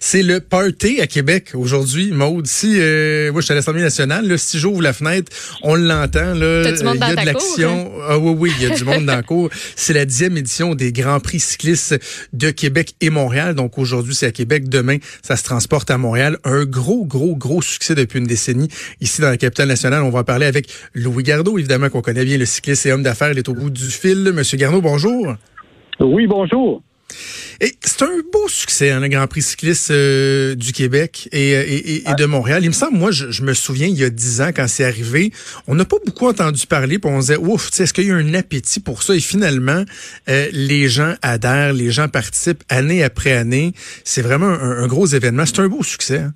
C'est le party à Québec aujourd'hui, Maude. Si euh, moi je suis à l'Assemblée nationale, là, si j'ouvre la fenêtre, on l'entend. Là, il y a de l'action. cour, Ah oui, oui, il y a du monde dans la cour. C'est la dixième édition des Grands Prix cyclistes de Québec et Montréal. Donc aujourd'hui, c'est à Québec. Demain, ça se transporte à Montréal. Un gros, gros, gros succès depuis une décennie ici dans la capitale nationale. On va en parler avec Louis Gardeau, évidemment qu'on connaît bien, le cycliste et homme d'affaires. Il est au bout du fil. Monsieur Gardeau, bonjour. Oui, bonjour. C'est un beau succès, hein, le Grand Prix cycliste euh, du Québec et, et- et- et de Montréal. Il me semble, moi, je, je me souviens, il y a dix ans, quand c'est arrivé, on n'a pas beaucoup entendu parler, puis on disait, ouf, est-ce qu'il y a un appétit pour ça? Et finalement, euh, les gens adhèrent, les gens participent année après année. C'est vraiment un, un gros événement. C'est un beau succès. hein.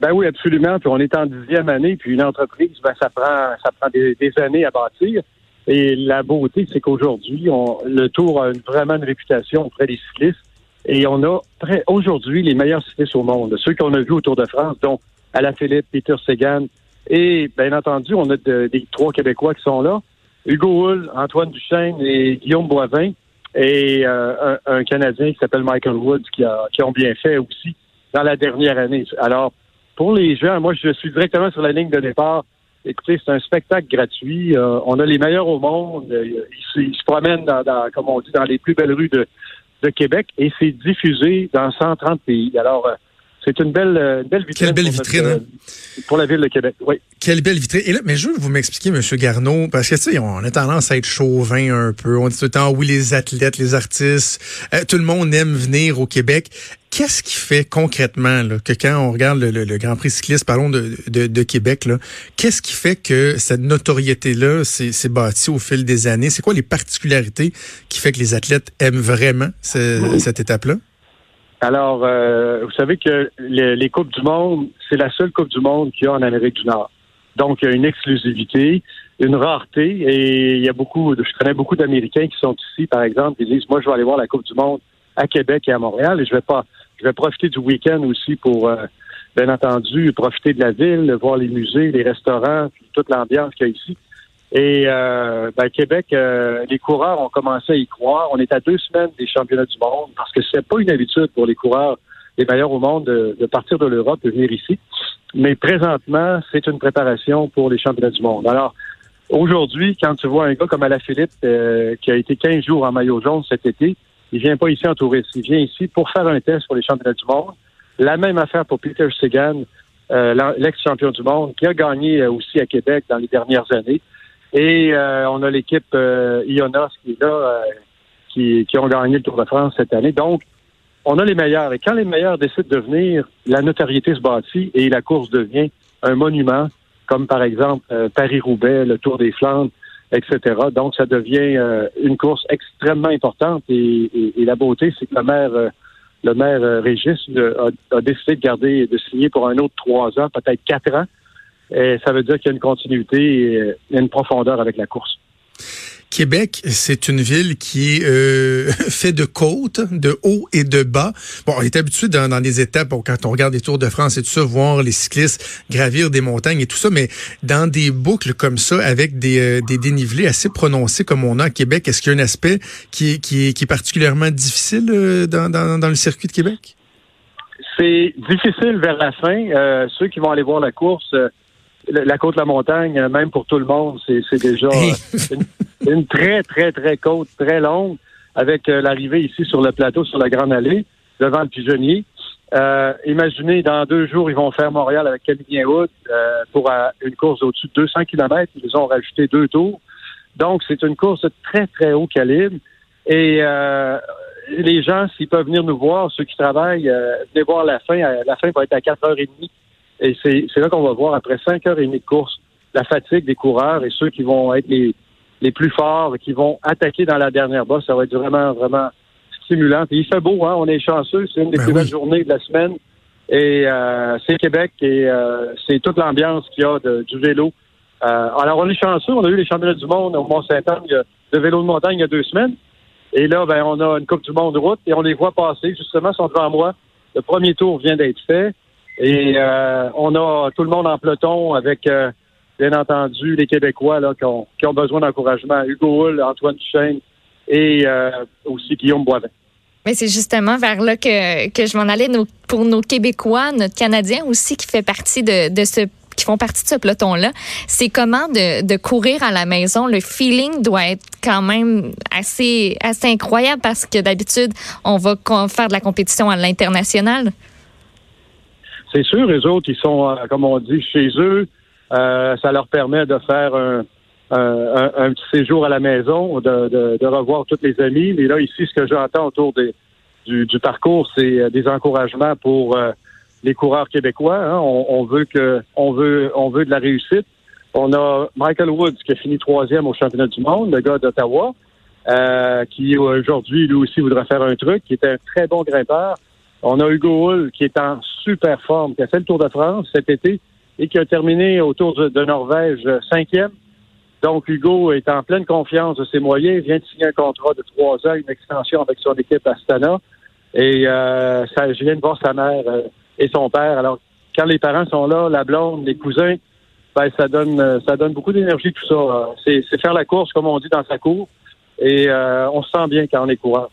Ben oui, absolument. Puis on est en dixième année, puis une entreprise, ben ça prend ça prend des, des années à bâtir. Et la beauté, c'est qu'aujourd'hui, le Tour a une- vraiment une réputation auprès des cyclistes. Et on a aujourd'hui les meilleurs cyclistes au monde. Ceux qu'on a vus au Tour de France, dont Alaphilippe, Peter Sagan. Et bien entendu, on a de- des trois Québécois qui sont là. Hugo Hull, Antoine Duchesne et Guillaume Boivin. Et euh, un, un Canadien qui s'appelle Michael Woods qui, a, qui ont bien fait aussi dans la dernière année. Alors, pour les gens, moi, je suis directement sur la ligne de départ. Écoutez, c'est un spectacle gratuit. Euh, on a les meilleurs au monde. Euh, Ils, se- ils se promènent, dans, dans, comme on dit, dans les plus belles rues de, de Québec et c'est diffusé dans 130 pays. Alors, euh, c'est une belle, une belle vitrine. Quelle belle pour notre, vitrine, hein? pour la ville de Québec, oui. Quelle belle vitrine. Et là, mais je veux vous m'expliquiez, Monsieur Garneau, parce que, tu sais, on a tendance à être chauvin un peu. On dit tout le temps, oui, les athlètes, les artistes, euh, tout le monde aime venir au Québec. Qu'est-ce qui fait concrètement que quand on regarde le, Grand Prix cycliste, parlons de, de, Québec, qu'est-ce qui fait que cette notoriété-là s'est bâtie au fil des années? C'est quoi les particularités qui fait que les athlètes aiment vraiment ce- cette étape-là? Alors, euh, vous savez que les, les Coupes du Monde, c'est la seule Coupe du Monde qu'il y a en Amérique du Nord. Donc, il y a une exclusivité, une rareté, et il y a beaucoup, je connais beaucoup d'Américains qui sont ici, par exemple, qui disent, moi, je vais aller voir la Coupe du Monde à Québec et à Montréal, et je vais pas, je vais profiter du week-end aussi pour, euh, bien entendu, profiter de la ville, voir les musées, les restaurants, puis toute l'ambiance qu'il y a ici. Et euh, ben, Québec, euh, les coureurs ont commencé à y croire. On est à deux semaines des championnats du monde parce que c'est pas une habitude pour les coureurs les meilleurs au monde de, de partir de l'Europe et venir ici. Mais présentement, c'est une préparation pour les championnats du monde. Alors, aujourd'hui, quand tu vois un gars comme Alaphilippe euh, qui a été 15 jours en maillot jaune cet été, il vient pas ici en touriste. Il vient ici pour faire un test pour les championnats du monde. La même affaire pour Peter Sagan, euh, l'ex-champion du monde, qui a gagné euh, aussi à Québec dans les dernières années. Et euh, on a l'équipe euh, Ionos qui est là, euh, qui, qui ont gagné le Tour de France cette année. Donc, on a les meilleurs. Et quand les meilleurs décident de venir, la notoriété se bâtit et la course devient un monument, comme par exemple euh, Paris-Roubaix, le Tour des Flandres, etc. Donc, ça devient euh, une course extrêmement importante. Et, et- et la beauté, c'est que le maire, euh, le maire euh, Régis a, a décidé de garder, de signer pour un autre trois ans, peut-être quatre ans. Et ça veut dire qu'il y a une continuité et euh, une profondeur avec la course. Québec, c'est une ville qui est euh, fait de côtes, de haut et de bas. Bon, on est habitué dans, dans des étapes, bon, quand on regarde les Tours de France et tout ça, voir les cyclistes gravir des montagnes et tout ça, mais dans des boucles comme ça, avec des, euh, des dénivelés assez prononcés comme on a à Québec, est-ce qu'il y a un aspect qui est, qui qui est particulièrement difficile euh, dans, dans, dans le circuit de Québec? C'est difficile vers la fin. Euh, ceux qui vont aller voir la course, euh, la côte de la montagne, même pour tout le monde, c'est déjà Hey. une, une très, très, très côte, très longue, avec euh, l'arrivée ici sur le plateau, sur la Grande Allée, devant le pigeonnier. Euh, imaginez, dans deux jours, ils vont faire Montréal avec Camillien Wood euh, pour euh, une course au-dessus de 200 km. Ils ont rajouté deux tours. Donc, c'est une course de très, très haut calibre. Et euh, les gens, s'ils peuvent venir nous voir, ceux qui travaillent, venez voir la fin. La fin va être à 4h30. Et c'est là qu'on va voir, après 5h30 de course, la fatigue des coureurs et ceux qui vont être les, les plus forts, qui vont attaquer dans la dernière bosse. Ça va être vraiment, vraiment stimulant. Puis il fait beau, hein? On est chanceux. C'est une des Ben plus oui. belles journées de la semaine. Et euh, c'est Québec et euh, c'est toute l'ambiance qu'il y a de- du vélo. Euh, alors, on est chanceux. On a eu les championnats du monde au Mont-Saint-Anne de vélo de montagne il y a deux semaines. Et là, ben, on a une Coupe du monde de route et on les voit passer. Justement, ils sont devant moi. Le premier tour vient d'être fait. Et euh, on a tout le monde en peloton avec, euh, bien entendu, les Québécois là, qui, ont, qui ont besoin d'encouragement. Hugo Hull, Antoine Duchesne et euh, aussi Guillaume Boivin. Mais c'est justement vers là que, que je m'en allais nos- pour nos Québécois, notre Canadien aussi qui fait partie de, de ce qui font partie de ce peloton-là. C'est comment de, de courir à la maison? Le feeling doit être quand même assez, assez incroyable parce que d'habitude, on va faire de la compétition à l'international. C'est sûr, les autres, ils sont, euh, comme on dit, chez eux. Euh, ça leur permet de faire un, un, un- petit séjour à la maison, de, de, de revoir tous les amis. Mais là, ici, ce que j'entends autour des, du, du parcours, c'est euh, des encouragements pour euh, les coureurs québécois. hein. On, on veut que, on veut, on veut de la réussite. On a Michael Woods qui a fini troisième au championnat du monde, le gars d'Ottawa, euh, qui aujourd'hui, lui aussi, voudrait faire un truc, qui est un très bon grimpeur. On a Hugo Hull qui est en super forme, qui a fait le Tour de France cet été et qui a terminé au Tour de, de Norvège euh, cinquième. Donc, Hugo est en pleine confiance de ses moyens, Il vient de signer un contrat de trois ans, une extension avec son équipe Astana. Et euh, ça, je viens de voir sa mère euh, et son père. Alors, quand les parents sont là, la blonde, les cousins, ben, ça donne euh, ça donne beaucoup d'énergie tout ça. C'est, c'est faire la course, comme on dit dans sa cour. Et euh, on se sent bien quand on est coureur.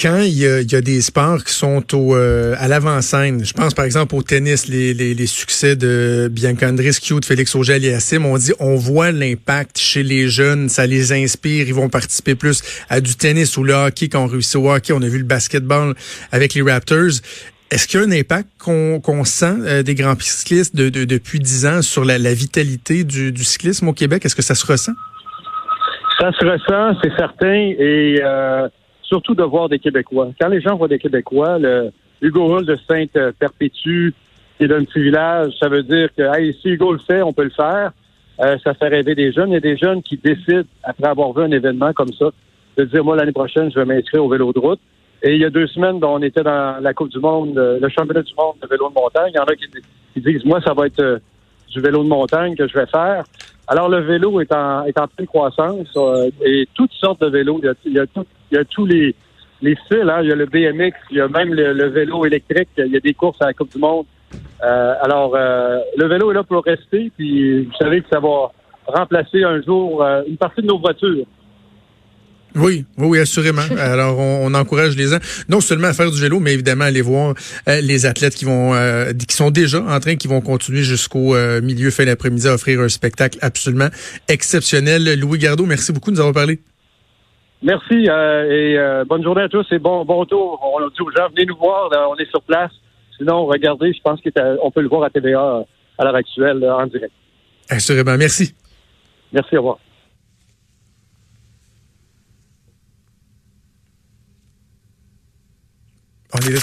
Quand il y, a, des sports qui sont au, euh, à l'avant-scène, je pense par exemple au tennis, les, les, succès de Bianca Andreescu, de Félix Auger-Aliassime, on dit on voit l'impact chez les jeunes, ça les inspire, ils vont participer plus à du tennis ou le hockey quand on réussit au hockey, on a vu le basketball avec les Raptors. Est-ce qu'il y a un impact qu'on qu'on sent euh, des grands cyclistes de, de- depuis dix ans sur la, vitalité du, du cyclisme au Québec? Est-ce que ça se ressent? Ça se ressent, c'est certain, et euh, surtout de voir des Québécois. Quand les gens voient des Québécois, le Hugo Hull de Sainte-Perpétue, qui est d'un petit village, ça veut dire que hey, si Hugo le fait, on peut le faire. Euh, ça fait rêver des jeunes. Il y a des jeunes qui décident, après avoir vu un événement comme ça, de dire, moi, l'année prochaine, je vais m'inscrire au vélo de route. Et il y a deux semaines, ben, on était dans la Coupe du Monde, euh, le championnat du monde de vélo de montagne. Il y en a qui, qui disent, moi, ça va être euh, du vélo de montagne que je vais faire. Alors, le vélo est en, est en pleine croissance euh, et toutes sortes de vélos. Il y a, tout- il y a tous les, les styles. Hein. Il y a le BMX, il y a même le, le vélo électrique. Il y a des courses à la Coupe du Monde. Euh, alors, euh, le vélo est là pour rester. Puis, vous savez que ça va remplacer un jour euh, une partie de nos voitures. Oui, oui, oui, assurément. Alors, on, on encourage les gens, non seulement à faire du vélo, mais évidemment à aller voir euh, les athlètes qui vont, euh, qui sont déjà en train, qui vont continuer jusqu'au euh, milieu fin d'après-midi à offrir un spectacle absolument exceptionnel. Louis Gardot, merci beaucoup de nous avoir parlé. Merci euh, et euh, bonne journée à tous et bon, bon retour. On dit aux gens, venez nous voir, là, on est sur place. Sinon, regardez, je pense qu'on peut le voir à TVA à l'heure actuelle en direct. Assurément, merci. Merci, au revoir. On est là.